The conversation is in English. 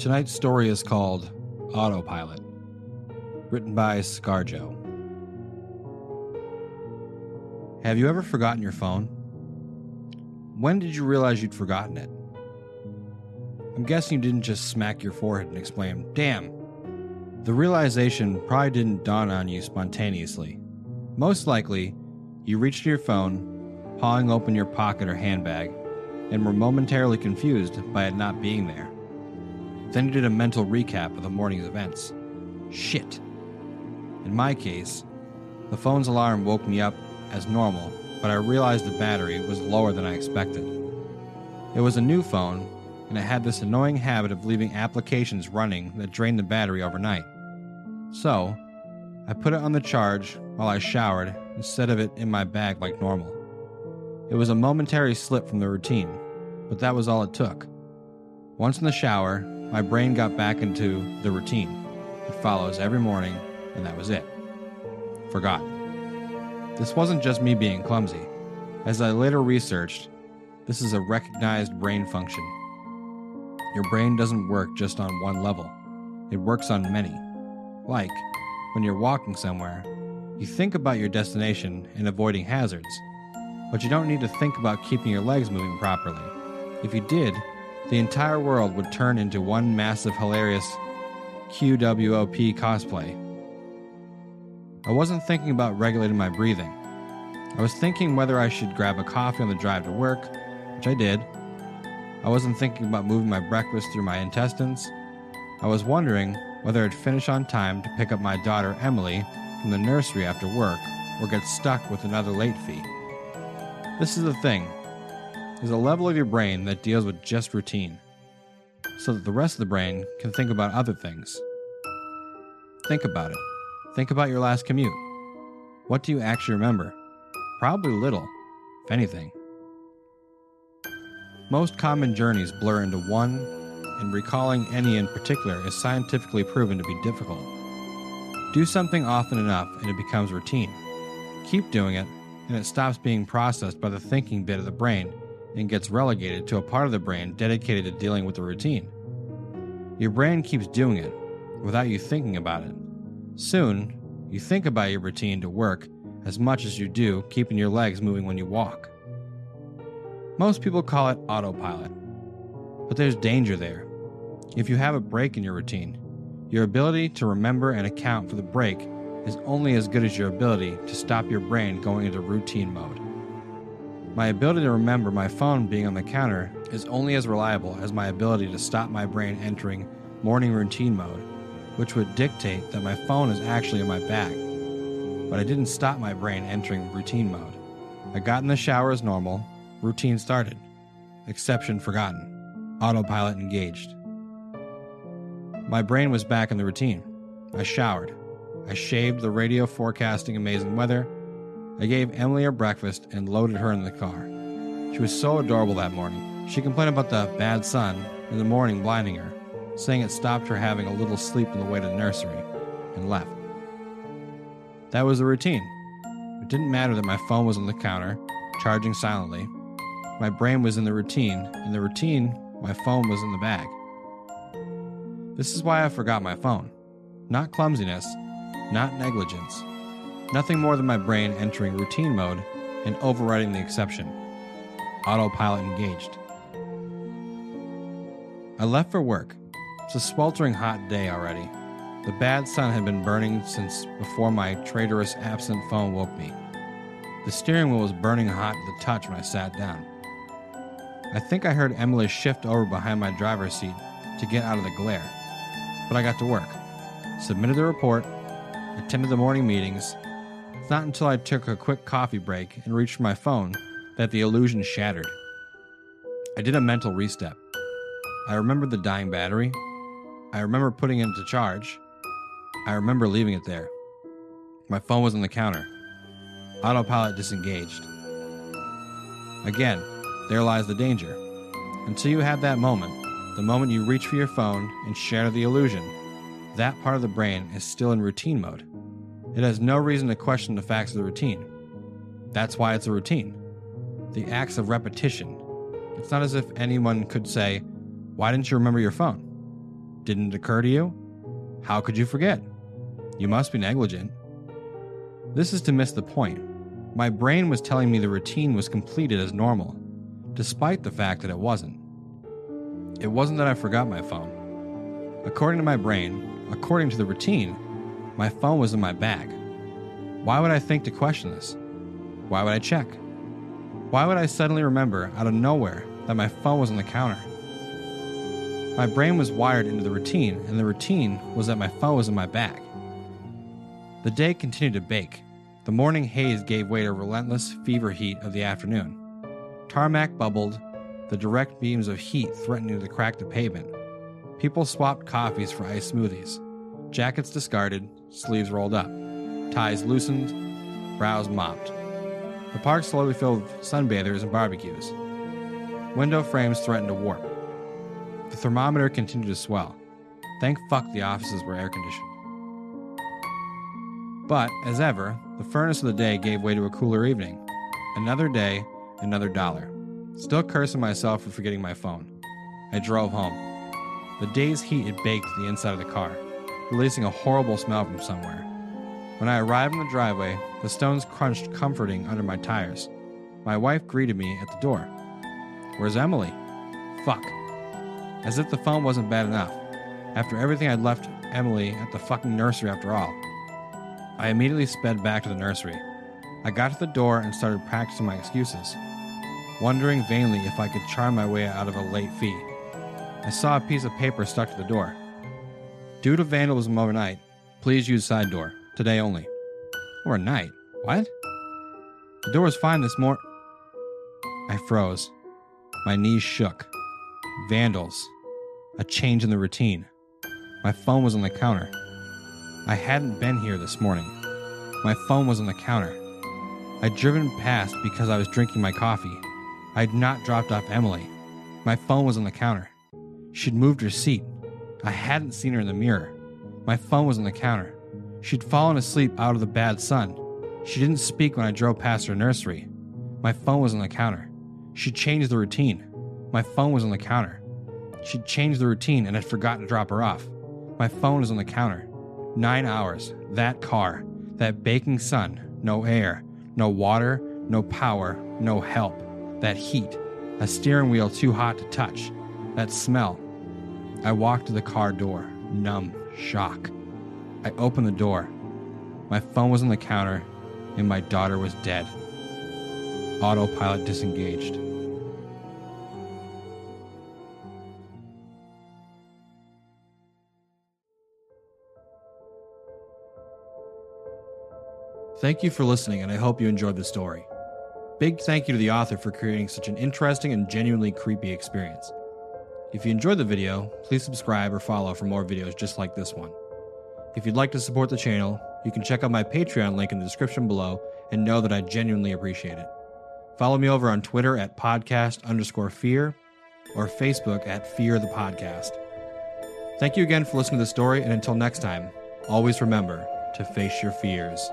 Tonight's story is called Autopilot, written by Scarjo. Have you ever forgotten your phone? When did you realize you'd forgotten it? I'm guessing you didn't just smack your forehead and exclaim, Damn! The realization probably didn't dawn on you spontaneously. Most likely, you reached your phone, pawing open your pocket or handbag, and were momentarily confused by it not being there. Then you did a mental recap of the morning's events. Shit. In my case, the phone's alarm woke me up as normal, but I realized the battery was lower than I expected. It was a new phone, and it had this annoying habit of leaving applications running that drained the battery overnight. So, I put it on the charge while I showered instead of it in my bag like normal. It was a momentary slip from the routine, but that was all it took. Once in the shower, my brain got back into the routine. It follows every morning, and that was it. Forgotten. This wasn't just me being clumsy. As I later researched, this is a recognized brain function. Your brain doesn't work just on one level, it works on many. Like, when you're walking somewhere, you think about your destination and avoiding hazards, but you don't need to think about keeping your legs moving properly. If you did, the entire world would turn into one massive, hilarious QWOP cosplay. I wasn't thinking about regulating my breathing. I was thinking whether I should grab a coffee on the drive to work, which I did. I wasn't thinking about moving my breakfast through my intestines. I was wondering whether I'd finish on time to pick up my daughter Emily from the nursery after work or get stuck with another late fee. This is the thing there's a level of your brain that deals with just routine, so that the rest of the brain can think about other things. Think about it. Think about your last commute. What do you actually remember? Probably little, if anything. Most common journeys blur into one, and recalling any in particular is scientifically proven to be difficult. Do something often enough and it becomes routine. Keep doing it, and it stops being processed by the thinking bit of the brain and gets relegated to a part of the brain dedicated to dealing with the routine. Your brain keeps doing it without you thinking about it. Soon, you think about your routine to work as much as you do keeping your legs moving when you walk. Most people call it autopilot, but there's danger there. If you have a break in your routine, your ability to remember and account for the break is only as good as your ability to stop your brain going into routine mode. My ability to remember my phone being on the counter is only as reliable as my ability to stop my brain entering morning routine mode, which would dictate that my phone is actually in my bag. But I didn't stop my brain entering routine mode. I got in the shower as normal, routine started. Exception forgotten. Autopilot engaged. My brain was back in the routine. I showered. I shaved the radio forecasting amazing weather I gave Emily her breakfast and loaded her in the car. She was so adorable that morning. She complained about the bad sun in the morning blinding her, saying it stopped her having a little sleep on the way to the nursery, and left. That was the routine. It didn't matter that my phone was on the counter, charging silently. My brain was in the routine, and the routine, my phone was in the bag. This is why I forgot my phone. Not clumsiness, not negligence Nothing more than my brain entering routine mode and overriding the exception. Autopilot engaged. I left for work. It's a sweltering hot day already. The bad sun had been burning since before my traitorous absent phone woke me. The steering wheel was burning hot to the touch when I sat down. I think I heard Emily shift over behind my driver's seat to get out of the glare. But I got to work, submitted the report, attended the morning meetings, not until I took a quick coffee break and reached for my phone that the illusion shattered. I did a mental restep. I remember the dying battery. I remember putting it into charge. I remember leaving it there. My phone was on the counter. Autopilot disengaged. Again, there lies the danger. Until you have that moment, the moment you reach for your phone and shatter the illusion, that part of the brain is still in routine mode. It has no reason to question the facts of the routine. That's why it's a routine. The acts of repetition. It's not as if anyone could say, Why didn't you remember your phone? Didn't it occur to you? How could you forget? You must be negligent. This is to miss the point. My brain was telling me the routine was completed as normal, despite the fact that it wasn't. It wasn't that I forgot my phone. According to my brain, according to the routine, my phone was in my bag. Why would I think to question this? Why would I check? Why would I suddenly remember out of nowhere that my phone was on the counter? My brain was wired into the routine, and the routine was that my phone was in my bag. The day continued to bake. The morning haze gave way to relentless fever heat of the afternoon. Tarmac bubbled, the direct beams of heat threatening to crack the pavement. People swapped coffees for iced smoothies. Jackets discarded, sleeves rolled up, ties loosened, brows mopped. The park slowly filled with sunbathers and barbecues. Window frames threatened to warp. The thermometer continued to swell. Thank fuck the offices were air conditioned. But, as ever, the furnace of the day gave way to a cooler evening. Another day, another dollar. Still cursing myself for forgetting my phone. I drove home. The day's heat had baked the inside of the car, releasing a horrible smell from somewhere. When I arrived in the driveway, the stones crunched comforting under my tires. My wife greeted me at the door. Where's Emily? Fuck. As if the phone wasn't bad enough. After everything I'd left Emily at the fucking nursery after all. I immediately sped back to the nursery. I got to the door and started practicing my excuses, wondering vainly if I could charm my way out of a late fee. I saw a piece of paper stuck to the door. Due to vandalism overnight, please use side door. Today only. Overnight? What? The door was fine this morning. I froze. My knees shook. Vandals. A change in the routine. My phone was on the counter. I hadn't been here this morning. My phone was on the counter. I'd driven past because I was drinking my coffee. I'd not dropped off Emily. My phone was on the counter. She'd moved her seat. I hadn't seen her in the mirror. My phone was on the counter. She'd fallen asleep out of the bad sun. She didn't speak when I drove past her nursery. My phone was on the counter. She'd changed the routine. My phone was on the counter. She'd changed the routine and had forgotten to drop her off. My phone was on the counter. Nine hours. That car. That baking sun. No air. No water. No power. No help. That heat. A steering wheel too hot to touch. That smell. I walked to the car door, numb, shock. I opened the door. My phone was on the counter, and my daughter was dead. Autopilot disengaged. Thank you for listening, and I hope you enjoyed the story. Big thank you to the author for creating such an interesting and genuinely creepy experience. If you enjoyed the video, please subscribe or follow for more videos just like this one. If you'd like to support the channel, you can check out my Patreon link in the description below and know that I genuinely appreciate it. Follow me over on Twitter at podcast underscore fear or Facebook at fear the podcast. Thank you again for listening to the story, and until next time, always remember to face your fears.